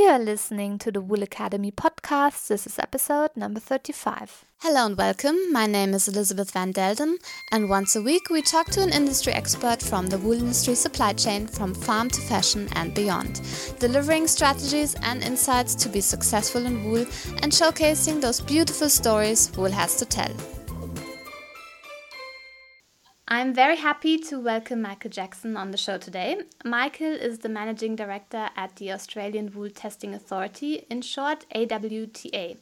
You are listening to the Wool Academy podcast. This is episode number 35. Hello and welcome. My name is Elizabeth Van Delden, and once a week we talk to an industry expert from the wool industry supply chain from farm to fashion and beyond, delivering strategies and insights to be successful in wool and showcasing those beautiful stories wool has to tell. I'm very happy to welcome Michael Jackson on the show today. Michael is the managing director at the Australian Wool Testing Authority, in short, AWTA.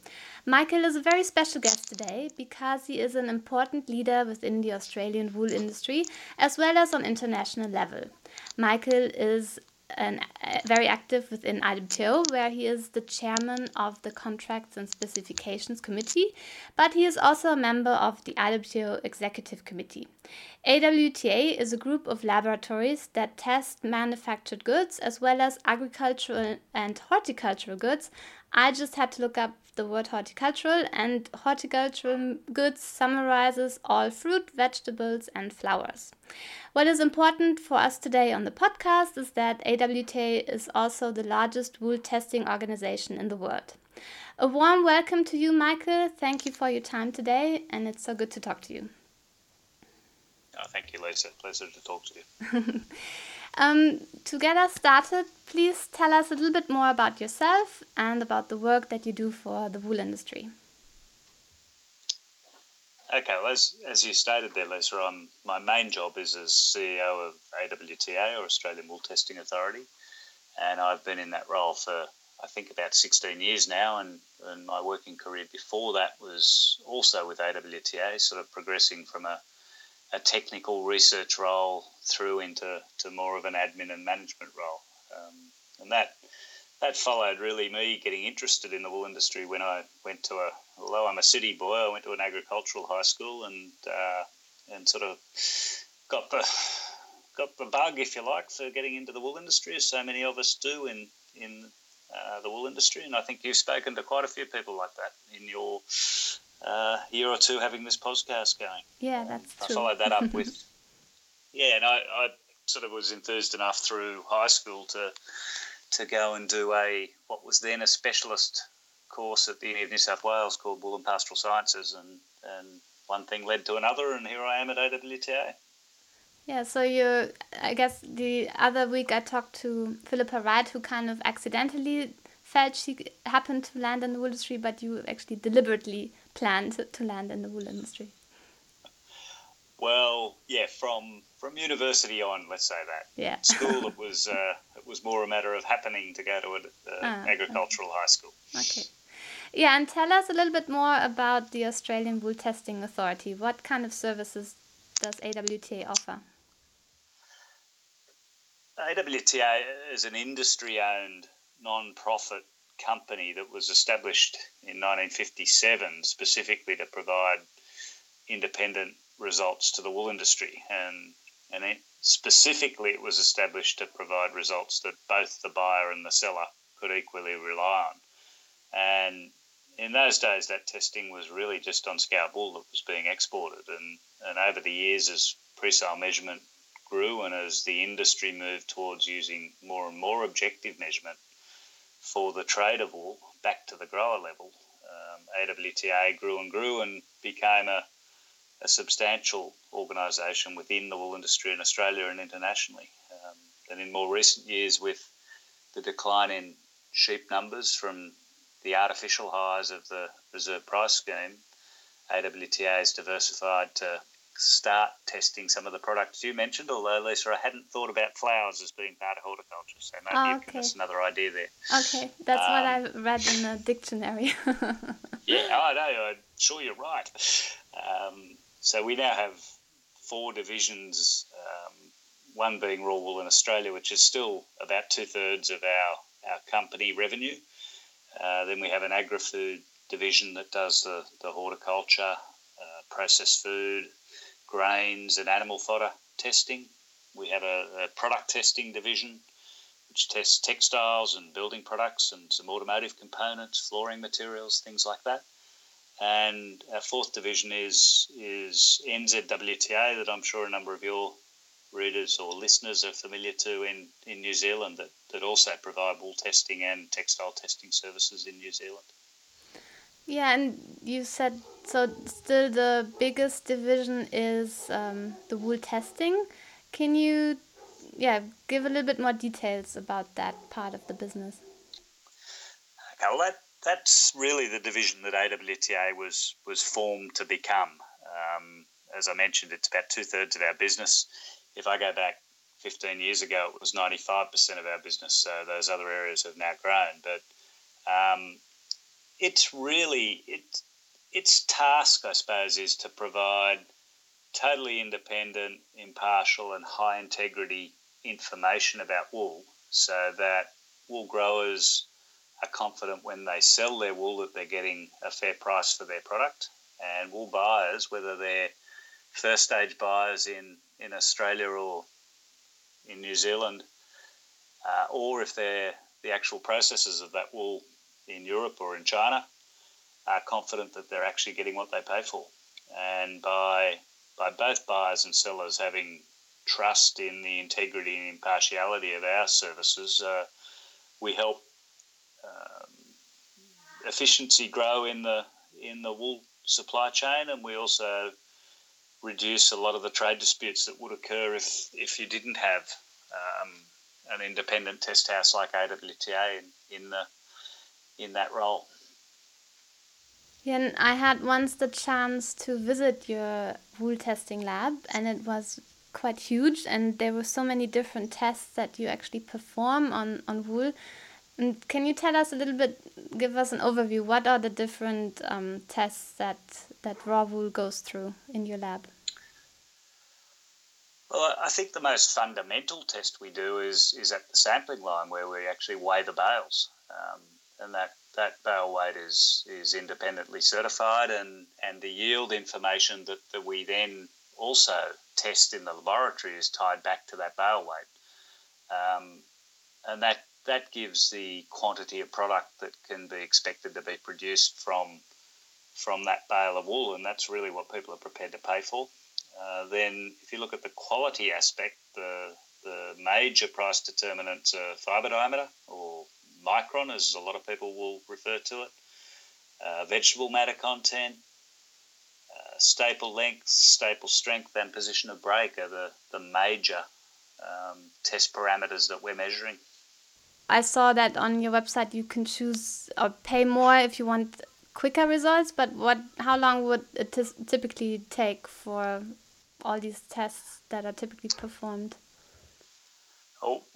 Michael is a very special guest today because he is an important leader within the Australian wool industry as well as on international level. Michael is an, uh, very active within IWTO, where he is the chairman of the Contracts and Specifications Committee, but he is also a member of the IWTO Executive Committee. AWTA is a group of laboratories that test manufactured goods as well as agricultural and horticultural goods. I just had to look up the word horticultural, and horticultural goods summarizes all fruit, vegetables, and flowers. What is important for us today on the podcast is that AWTA is also the largest wool testing organization in the world. A warm welcome to you, Michael. Thank you for your time today, and it's so good to talk to you. Oh, thank you, Lisa. Pleasure to talk to you. um, to get us started, please tell us a little bit more about yourself and about the work that you do for the wool industry. Okay, well, as, as you stated there, Lisa, I'm, my main job is as CEO of AWTA, or Australian Wool Testing Authority, and I've been in that role for I think about 16 years now, and, and my working career before that was also with AWTA, sort of progressing from a a technical research role through into to more of an admin and management role. Um, and that that followed really me getting interested in the wool industry when I went to a although I'm a city boy, I went to an agricultural high school and uh, and sort of got the got the bug, if you like, for getting into the wool industry, as so many of us do in in uh, the wool industry. And I think you've spoken to quite a few people like that in your uh, year or two having this podcast going. Yeah, that's I true. I followed that up with, yeah, and I, I sort of was enthused enough through high school to to go and do a what was then a specialist course at the Uni of New South Wales called Wool and Pastoral Sciences, and and one thing led to another, and here I am at AWTA. Yeah, so you, I guess the other week I talked to Philippa Wright, who kind of accidentally felt she happened to land in the wool industry, but you actually deliberately planned to land in the wool industry? Well, yeah, from from university on, let's say that. Yeah. School, it was uh, it was more a matter of happening to go to an uh, ah, agricultural okay. high school. Okay. Yeah, and tell us a little bit more about the Australian Wool Testing Authority. What kind of services does AWTA offer? AWTA is an industry-owned non-profit company that was established in 1957 specifically to provide independent results to the wool industry. And, and it, specifically, it was established to provide results that both the buyer and the seller could equally rely on. And in those days, that testing was really just on scoured wool that was being exported. And, and over the years, as pre sale measurement grew and as the industry moved towards using more and more objective measurement, for the wool back to the grower level. Um, AWTA grew and grew and became a, a substantial organisation within the wool industry in Australia and internationally. Um, and in more recent years, with the decline in sheep numbers from the artificial highs of the reserve price scheme, AWTA has diversified to start testing some of the products you mentioned, although, Lisa, I hadn't thought about flowers as being part of horticulture, so maybe oh, you've given us another idea there. Okay, that's um, what I read in the dictionary. yeah, I know, I'm sure you're right. Um, so we now have four divisions, um, one being raw wool in Australia, which is still about two thirds of our, our company revenue. Uh, then we have an agri food division that does the, the horticulture, uh, processed food, grains and animal fodder testing. We have a, a product testing division which tests textiles and building products and some automotive components, flooring materials, things like that. And our fourth division is is NZWTA that I'm sure a number of your readers or listeners are familiar to in, in New Zealand that, that also provide wool testing and textile testing services in New Zealand. Yeah, and you said so. Still, the biggest division is um, the wool testing. Can you, yeah, give a little bit more details about that part of the business? Okay, well, that that's really the division that AWTA was was formed to become. Um, as I mentioned, it's about two thirds of our business. If I go back 15 years ago, it was 95% of our business. So those other areas have now grown. But um, it's really it, its task, I suppose, is to provide totally independent, impartial, and high integrity information about wool, so that wool growers are confident when they sell their wool that they're getting a fair price for their product, and wool buyers, whether they're first stage buyers in, in Australia or in New Zealand, uh, or if they're the actual processors of that wool in Europe or in China, are confident that they're actually getting what they pay for. And by by both buyers and sellers having trust in the integrity and impartiality of our services, uh, we help um, efficiency grow in the in the wool supply chain, and we also reduce a lot of the trade disputes that would occur if if you didn't have um, an independent test house like AWTA in, in the in that role. Yeah, and I had once the chance to visit your wool testing lab, and it was quite huge, and there were so many different tests that you actually perform on on wool. And can you tell us a little bit, give us an overview? What are the different um, tests that that raw wool goes through in your lab? Well, I think the most fundamental test we do is is at the sampling line where we actually weigh the bales, um, and that that bale weight is is independently certified, and and the yield information that, that we then also test in the laboratory is tied back to that bale weight, um, and that that gives the quantity of product that can be expected to be produced from from that bale of wool, and that's really what people are prepared to pay for. Uh, then, if you look at the quality aspect, the the major price determinants are fibre diameter or micron, as a lot of people will refer to it, uh, vegetable matter content, uh, staple length, staple strength, and position of break are the, the major um, test parameters that we're measuring. I saw that on your website you can choose or pay more if you want quicker results, but what how long would it typically take for all these tests that are typically performed?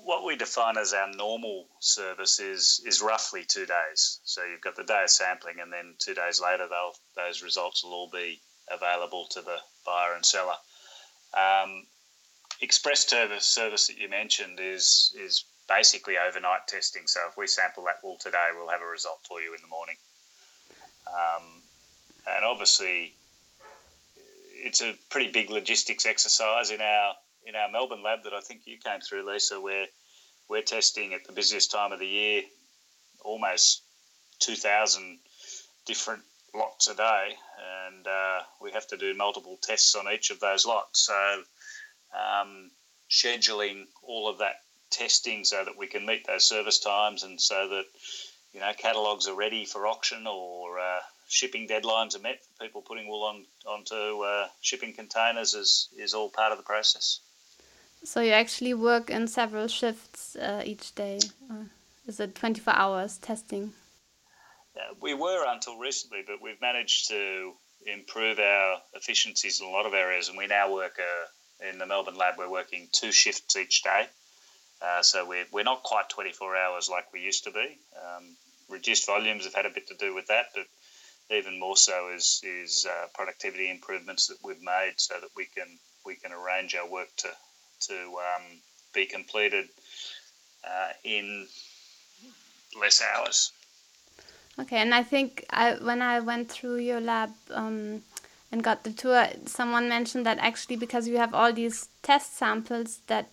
What we define as our normal service is is roughly two days. So you've got the day of sampling, and then two days later, those results will all be available to the buyer and seller. Um, express service service that you mentioned is is basically overnight testing. So if we sample that wool today, we'll have a result for you in the morning. Um, and obviously, it's a pretty big logistics exercise in our in our Melbourne lab that I think you came through, Lisa, where we're testing at the busiest time of the year almost 2,000 different lots a day, and uh, we have to do multiple tests on each of those lots. So, um, scheduling all of that testing so that we can meet those service times and so that you know catalogs are ready for auction or uh, shipping deadlines are met for people putting wool on onto uh, shipping containers is is all part of the process. So you actually work in several shifts uh, each day. Or is it 24 hours testing? Uh, we were until recently, but we've managed to improve our efficiencies in a lot of areas, and we now work uh, in the Melbourne lab. We're working two shifts each day, uh, so we're we're not quite 24 hours like we used to be. Um, reduced volumes have had a bit to do with that, but even more so is is uh, productivity improvements that we've made, so that we can we can arrange our work to to um, be completed uh, in less hours. Okay, and I think I, when I went through your lab um, and got the tour, someone mentioned that actually because you have all these test samples that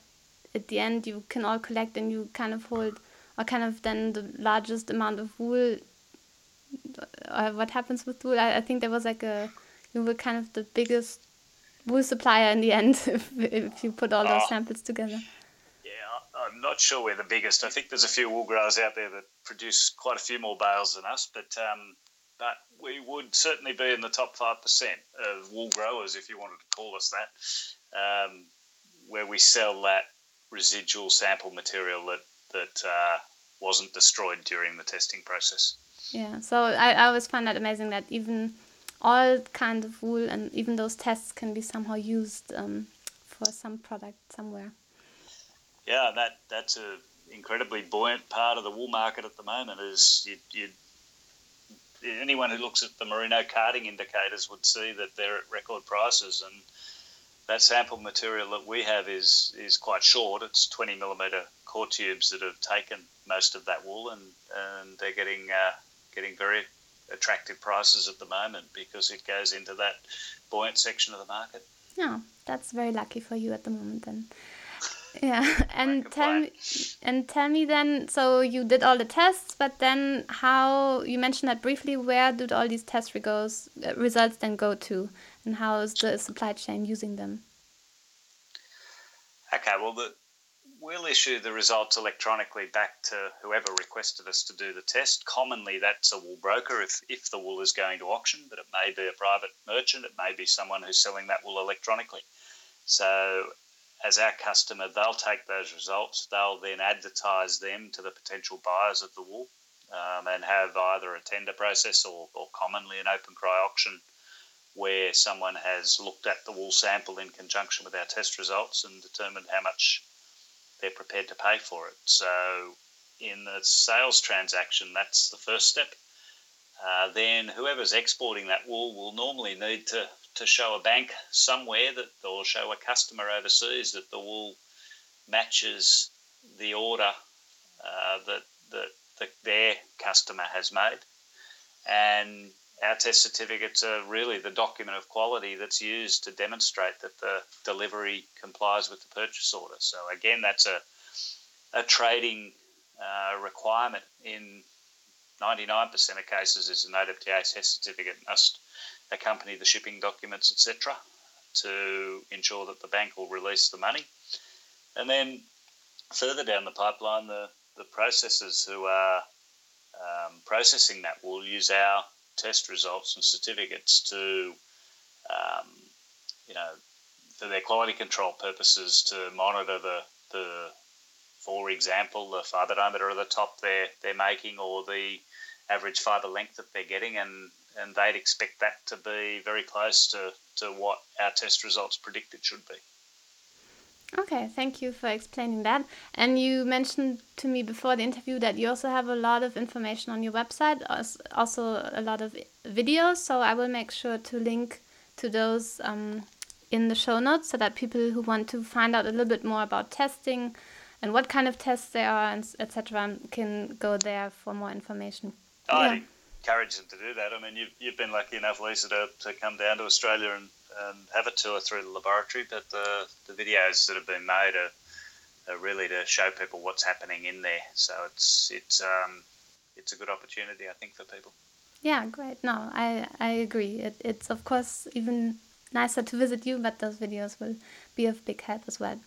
at the end you can all collect and you kind of hold or kind of then the largest amount of wool. Uh, what happens with wool? I, I think there was like a you were kind of the biggest wool supplier in the end if, if you put all those oh. samples together? Yeah, I'm not sure we're the biggest. I think there's a few wool growers out there that produce quite a few more bales than us, but um, but we would certainly be in the top five percent of wool growers, if you wanted to call us that, um, where we sell that residual sample material that that uh, wasn't destroyed during the testing process. Yeah, so I, I always find that amazing that even all kind of wool and even those tests can be somehow used um, for some product somewhere. Yeah, that that's a incredibly buoyant part of the wool market at the moment. Is you, you anyone who looks at the merino carding indicators would see that they're at record prices and that sample material that we have is is quite short. It's 20 millimeter core tubes that have taken most of that wool, and and they're getting uh, getting very attractive prices at the moment because it goes into that buoyant section of the market. Yeah, that's very lucky for you at the moment then. Yeah, and tell me, and tell me then. So you did all the tests, but then how? You mentioned that briefly. Where did all these test results uh, results then go to, and how is the supply chain using them? Okay, well, the, we'll issue the results electronically back to whoever requested us to do the test. Commonly, that's a wool broker if, if the wool is going to auction, but it may be a private merchant, it may be someone who's selling that wool electronically. So as our customer, they'll take those results, they'll then advertise them to the potential buyers of the wool um, and have either a tender process or, or commonly an open cry auction where someone has looked at the wool sample in conjunction with our test results and determined how much they're prepared to pay for it. So, in the sales transaction, that's the first step. Uh, then, whoever's exporting that wool will normally need to to show a bank somewhere that or show a customer overseas that the wool matches the order uh, that, that, that their customer has made. And our test certificates are really the document of quality that's used to demonstrate that the delivery complies with the purchase order. So again, that's a a trading uh, requirement in 99% of cases is an AWTA test certificate must accompany the shipping documents, etc., to ensure that the bank will release the money. And then further down the pipeline, the, the processors who are um, processing that will use our test results and certificates to, um, you know, for their quality control purposes to monitor the, the for example, the fibre diameter of the top they're, they're making or the average fibre length that they're getting and and they'd expect that to be very close to, to what our test results predict it should be. Okay, thank you for explaining that. And you mentioned to me before the interview that you also have a lot of information on your website, also a lot of videos. So I will make sure to link to those um, in the show notes so that people who want to find out a little bit more about testing and what kind of tests there are, etc., can go there for more information. I yeah. encourage them to do that. I mean, you've, you've been lucky enough, Lisa, to, to come down to Australia and, and have a tour through the laboratory. But the, the videos that have been made are, are really to show people what's happening in there. So it's it's um, it's a good opportunity, I think, for people. Yeah, great. No, I I agree. It, it's of course even nicer to visit you, but those videos will be of big help as well.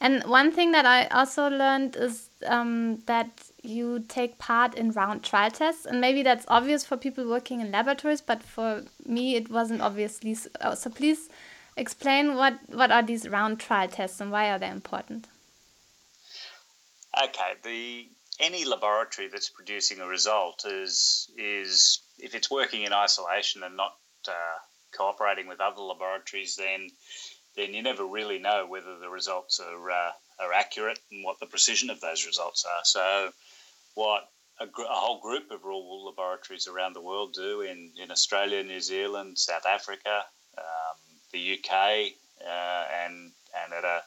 And one thing that I also learned is um, that you take part in round trial tests, and maybe that's obvious for people working in laboratories, but for me it wasn't obviously. Uh, so please explain what what are these round trial tests and why are they important? Okay, the any laboratory that's producing a result is is if it's working in isolation and not uh, cooperating with other laboratories, then then you never really know whether the results are uh, are accurate and what the precision of those results are. So, what a, gr- a, whole group of rural laboratories around the world do in, in Australia, New Zealand, South Africa, um, the UK, uh, and and at a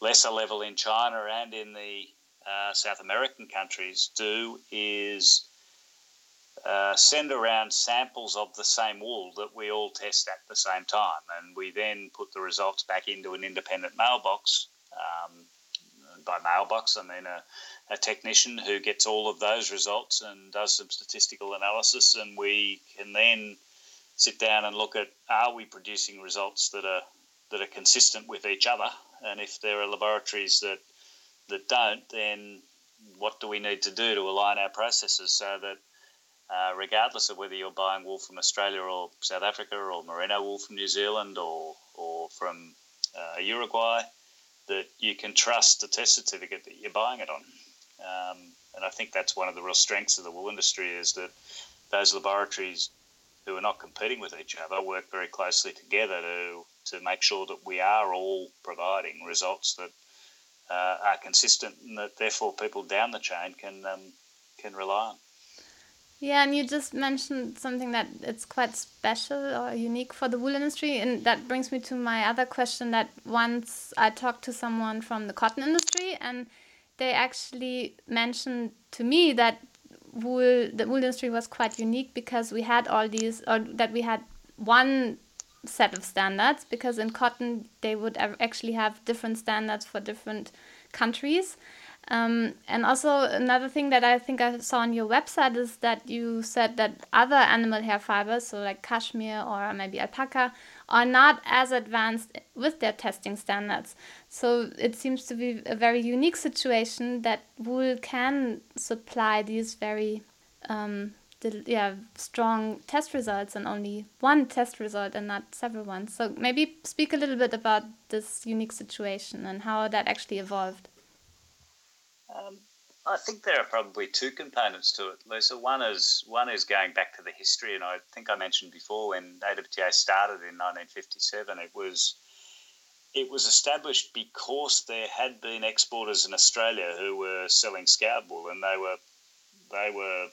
lesser level in China and in the uh, South American countries do is uh, send around samples of the same wool that we all test at the same time, and we then put the results back into an independent mailbox. Um, by mailbox, I mean a, a, technician who gets all of those results and does some statistical analysis, and we can then sit down and look at are we producing results that are that are consistent with each other. And if there are laboratories that that don't, then what do we need to do to align our processes so that uh, regardless of whether you're buying wool from Australia or South Africa or merino wool from New Zealand or, or from uh, Uruguay, that you can trust the test certificate that you're buying it on. Um, and I think that's one of the real strengths of the wool industry is that those laboratories who are not competing with each other work very closely together to, to make sure that we are all providing results that uh, are consistent and that therefore people down the chain can um, can rely on. Yeah, and you just mentioned something that it's quite special or unique for the wool industry, and that brings me to my other question. That once I talked to someone from the cotton industry, and they actually mentioned to me that wool the wool industry was quite unique because we had all these, or that we had one set of standards. Because in cotton, they would actually have different standards for different countries um, and also another thing that I think I saw on your website is that you said that other animal hair fibers, so like cashmere or maybe alpaca, are not as advanced with their testing standards. So it seems to be a very unique situation that wool can supply these very um, yeah strong test results and only one test result and not several ones. So maybe speak a little bit about this unique situation and how that actually evolved. Um, I think there are probably two components to it, Lisa. One is one is going back to the history, and I think I mentioned before when AWTA started in 1957, it was it was established because there had been exporters in Australia who were selling scoured wool, and they were they were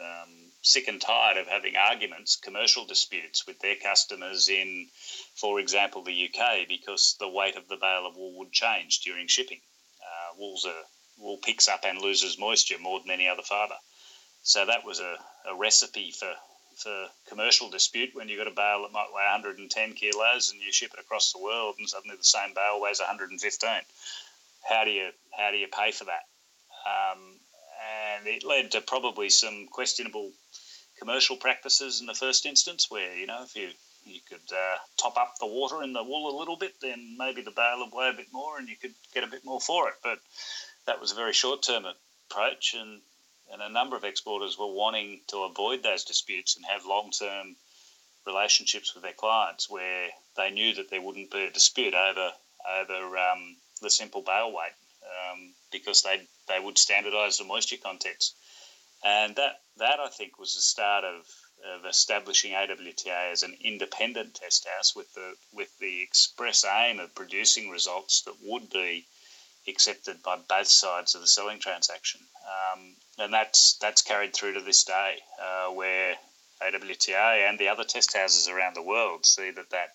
um, sick and tired of having arguments, commercial disputes with their customers in, for example, the UK, because the weight of the bale of wool would change during shipping. Uh, wool's a wool picks up and loses moisture more than any other fibre. So that was a, a recipe for, for commercial dispute when you've got a bale that might weigh 110 kilos and you ship it across the world and suddenly the same bale weighs 115. How do you how do you pay for that? Um, and it led to probably some questionable commercial practices in the first instance, where you know if you you could uh, top up the water in the wool a little bit, then maybe the bale would weigh a bit more, and you could get a bit more for it. But that was a very short term approach, and, and a number of exporters were wanting to avoid those disputes and have long term relationships with their clients where they knew that there wouldn't be a dispute over over um, the simple bale weight um, because they they would standardise the moisture contents, and that that I think was the start of, of establishing AWTA as an independent test house with the with the express aim of producing results that would be accepted by both sides of the selling transaction. Um, and that's that's carried through to this day, uh, where AWTA and the other test houses around the world see that that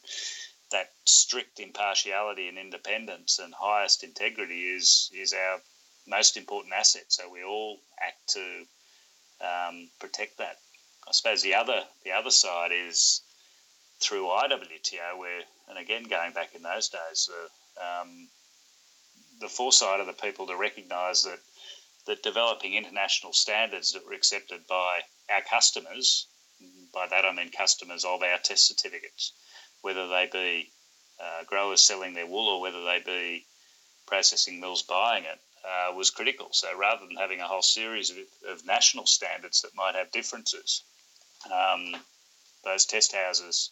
that strict impartiality and independence and highest integrity is is our most important asset. So we all act to um, protect that. I suppose the other the other side is through IWTO, where and again going back in those days, uh, um, the foresight of the people to recognise that that developing international standards that were accepted by our customers, by that I mean customers of our test certificates, whether they be uh, growers selling their wool or whether they be processing mills buying it, uh, was critical. So rather than having a whole series of, of national standards that might have differences, um, those test houses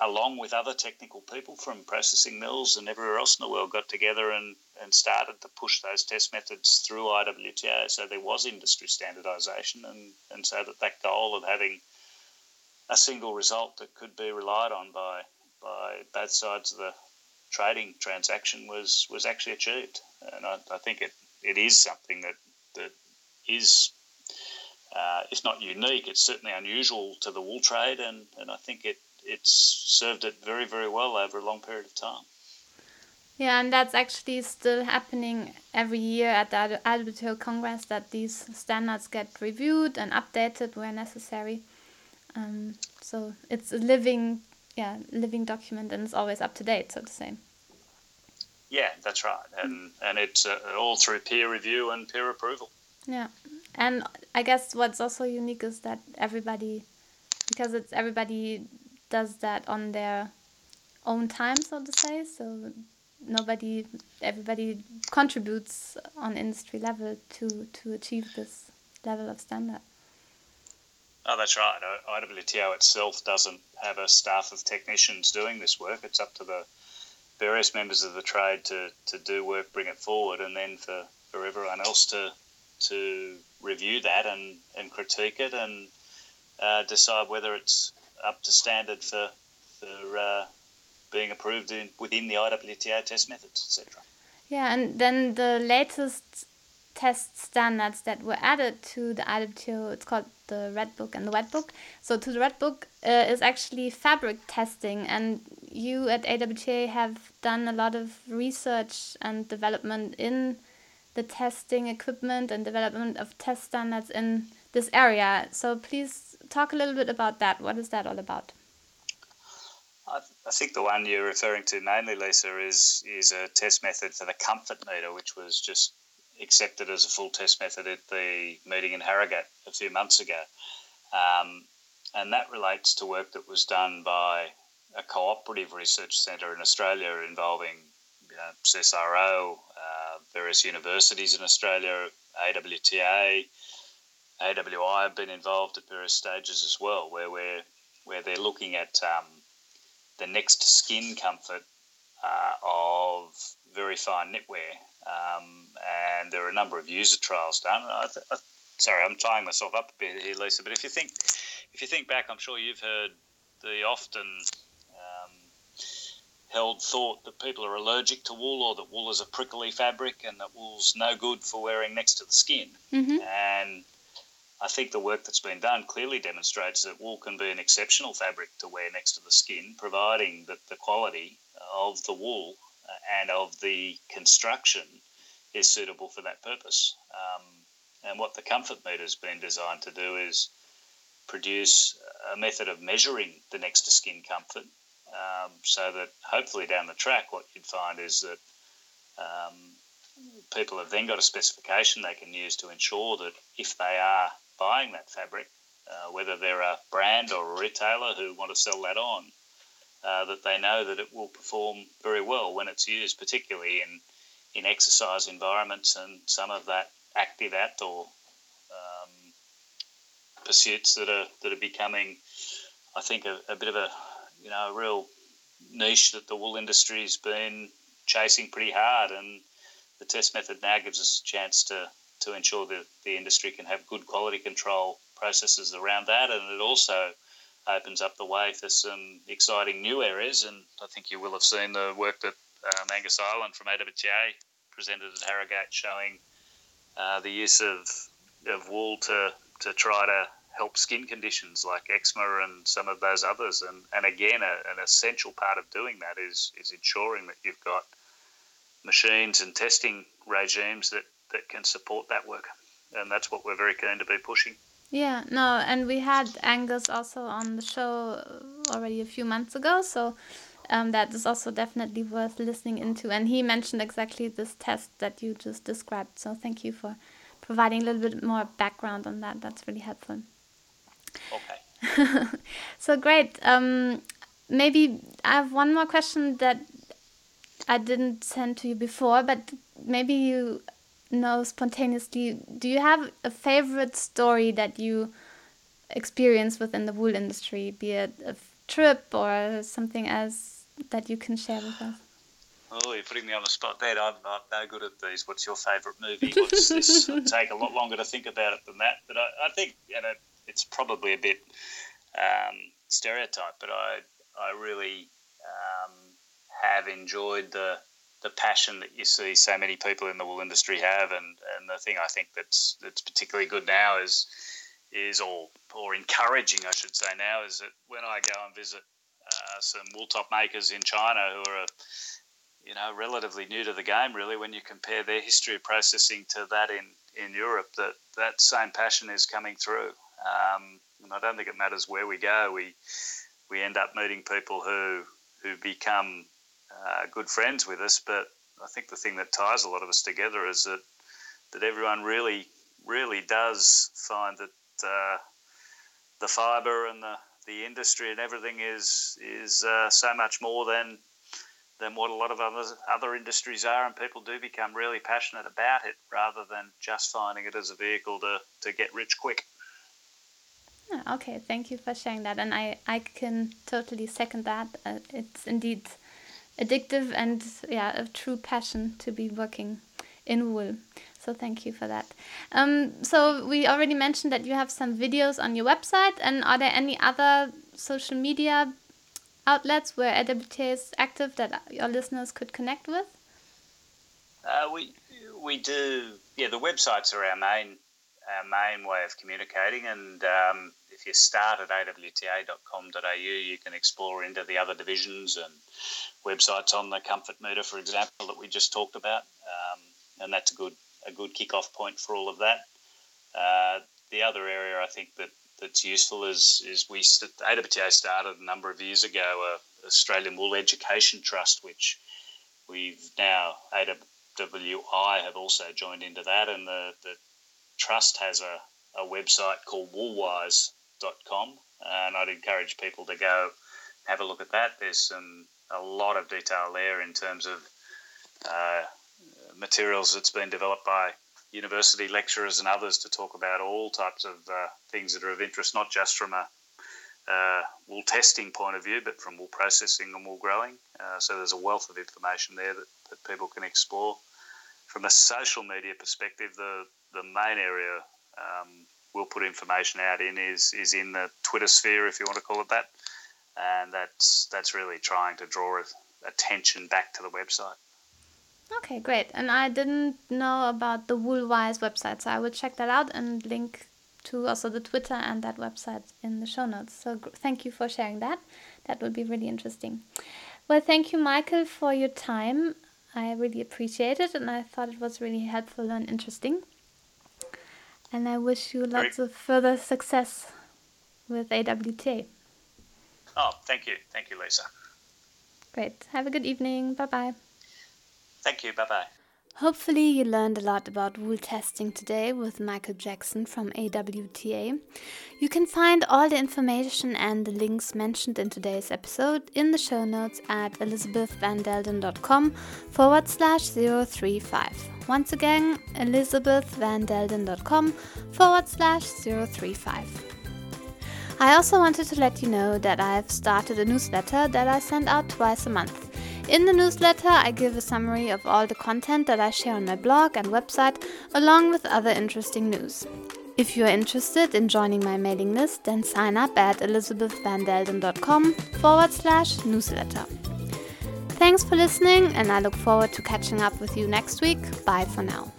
along with other technical people from processing mills and everywhere else in the world, got together and, and started to push those test methods through IWTO. So there was industry standardisation, and, and so that that goal of having a single result that could be relied on by by both sides of the trading transaction was was actually achieved. And I, I think it, it is something that that is uh, not unique, it's certainly unusual to the wool trade, and, and I think it it's served it very, very well over a long period of time. Yeah, and that's actually still happening every year at the IWTO Congress that these standards get reviewed and updated where necessary. Um, so it's a living, yeah, living document, and it's always up to date, so to say. Yeah, that's right, and and it's uh, all through peer review and peer approval. Yeah, and I guess what's also unique is that everybody, because it's everybody does that on their own time, so to say. So nobody, everybody contributes on industry level to to achieve this level of standard. Oh, that's right. IWTO itself doesn't have a staff of technicians doing this work. It's up to the various members of the trade to, to do work, bring it forward, and then for, for everyone else to to review that and, and critique it and uh, decide whether it's up to standard for for uh, being approved in, within the IWTO test methods, etc. Yeah, and then the latest test standards that were added to the IWTO, it's called the Red Book and the Wet Book. So to the Red Book uh, is actually fabric testing, and you at AWTA have done a lot of research and development in the testing equipment and development of test standards in this area. So please talk a little bit about that. What is that all about? I, I think the one you're referring to mainly, Lisa, is is a test method for the comfort meter, which was just accepted as a full test method at the meeting in Harrogate a few months ago. Um, and that relates to work that was done by a cooperative research centre in Australia involving you know, CSIRO, uh, various universities in Australia, AWTA, AWI have been involved at various stages as well, where we're where they're looking at um, the next skin comfort uh, of very fine knitwear um, and there are a number of user trials done. I th- I, sorry, I'm tying myself up a bit here, Lisa. But if you think, if you think back, I'm sure you've heard the often um, held thought that people are allergic to wool, or that wool is a prickly fabric, and that wool's no good for wearing next to the skin. Mm-hmm. And I think the work that's been done clearly demonstrates that wool can be an exceptional fabric to wear next to the skin, providing that the quality of the wool and of the construction is suitable for that purpose. Um, and what the comfort meter has been designed to do is produce a method of measuring the next to skin comfort um, so that hopefully down the track what you'd find is that um, people have then got a specification they can use to ensure that if they are buying that fabric, uh, whether they're a brand or a retailer who want to sell that on, uh, that they know that it will perform very well when it's used, particularly in, in exercise environments and some of that active outdoor um, pursuits that are that are becoming, I think, a, a, bit of a you know a real niche that the wool industry's been chasing pretty hard, and the test method now gives us a chance to to ensure that the industry can have good quality control processes around that, and it also opens up the way for some exciting new areas. And I think you will have seen the work that um, Angus Ireland from AWTA presented at Harrogate showing uh, the use of, of wool to, to try to help skin conditions like eczema and some of those others. And, and again, a, an essential part of doing that is, is ensuring that you've got machines and testing regimes that, that can support that work. And that's what we're very keen to be pushing. Yeah, no, and we had Angus also on the show already a few months ago, so um, that is also definitely worth listening into. And he mentioned exactly this test that you just described. So thank you for providing a little bit more background on that. That's really helpful. Okay. so great. Um, maybe I have one more question that I didn't send to you before, but maybe you know spontaneously do you have a favorite story that you experience within the wool industry be it a trip or something else that you can share with us Oh, you're putting me on the spot there. I'm, I'm no good at these. What's your favourite movie? What's this? It'll take a lot longer to think about it than that. But I, I think you know, it's probably a bit um, stereotype, but I, I really um, have enjoyed the the passion that you see so many people in the wool industry have, and, and the thing I think that's that's particularly good now is is or or encouraging, I should say now, is that when I go and visit uh, some wool top makers in China who are you know relatively new to the game, really, when you compare their history of processing to that in in Europe, that that same passion is coming through. Um, and I don't think it matters where we go. We we end up meeting people who who become uh, good friends with us. But I think the thing that ties a lot of us together is that that everyone really, really does find that uh, the fibre and the, the industry and everything is is uh, so much more than than what a lot of other other industries are, and people do become really passionate about it rather than just finding it as a vehicle to, to get rich quick. Okay, thank you for sharing that, and I I can totally second that. Uh, it's indeed addictive and yeah, a true passion to be working in wool. So thank you for that. Um, so we already mentioned that you have some videos on your website, and are there any other social media outlets where AWTA is active that your listeners could connect with? Uh, we we do. Yeah, the websites are our main our main way of communicating, and um, if you start at awta.com.au, you can explore into the other divisions and websites on the comfort meter, for example, that we just talked about, um, and that's a good a good kick-off point for all of that. Uh, the other area I think that that's useful is is we AWTA started a number of years ago a Australian Wool Education Trust, which we've now AWI have also joined into that, and the, the trust has a, a website called woolwise.com, and I'd encourage people to go have a look at that. There's some a lot of detail there in terms of uh, materials that's been developed by university lecturers and others to talk about all types of uh, things that are of interest, not just from a uh, wool testing point of view, but from wool processing and wool growing. Uh, so there's a wealth of information there that, that people can explore. From a social media perspective, the, the main area um, we'll put information out in is, is in the Twitter sphere, if you want to call it that. And that's, that's really trying to draw attention back to the website. Okay, great. And I didn't know about the Woolwise website, so I will check that out and link to also the Twitter and that website in the show notes. So thank you for sharing that. That would be really interesting. Well, thank you, Michael, for your time. I really appreciate it, and I thought it was really helpful and interesting. And I wish you lots Great. of further success with AWTA. Oh, thank you. Thank you, Lisa. Great. Have a good evening. Bye bye. Thank you. Bye bye. Hopefully, you learned a lot about wool testing today with Michael Jackson from AWTA. You can find all the information and the links mentioned in today's episode in the show notes at elizabethvandelden.com forward slash 035. Once again, elizabethvandelden.com forward slash 035. I also wanted to let you know that I've started a newsletter that I send out twice a month. In the newsletter, I give a summary of all the content that I share on my blog and website, along with other interesting news. If you are interested in joining my mailing list, then sign up at elizabethvandelden.com forward slash newsletter. Thanks for listening, and I look forward to catching up with you next week. Bye for now.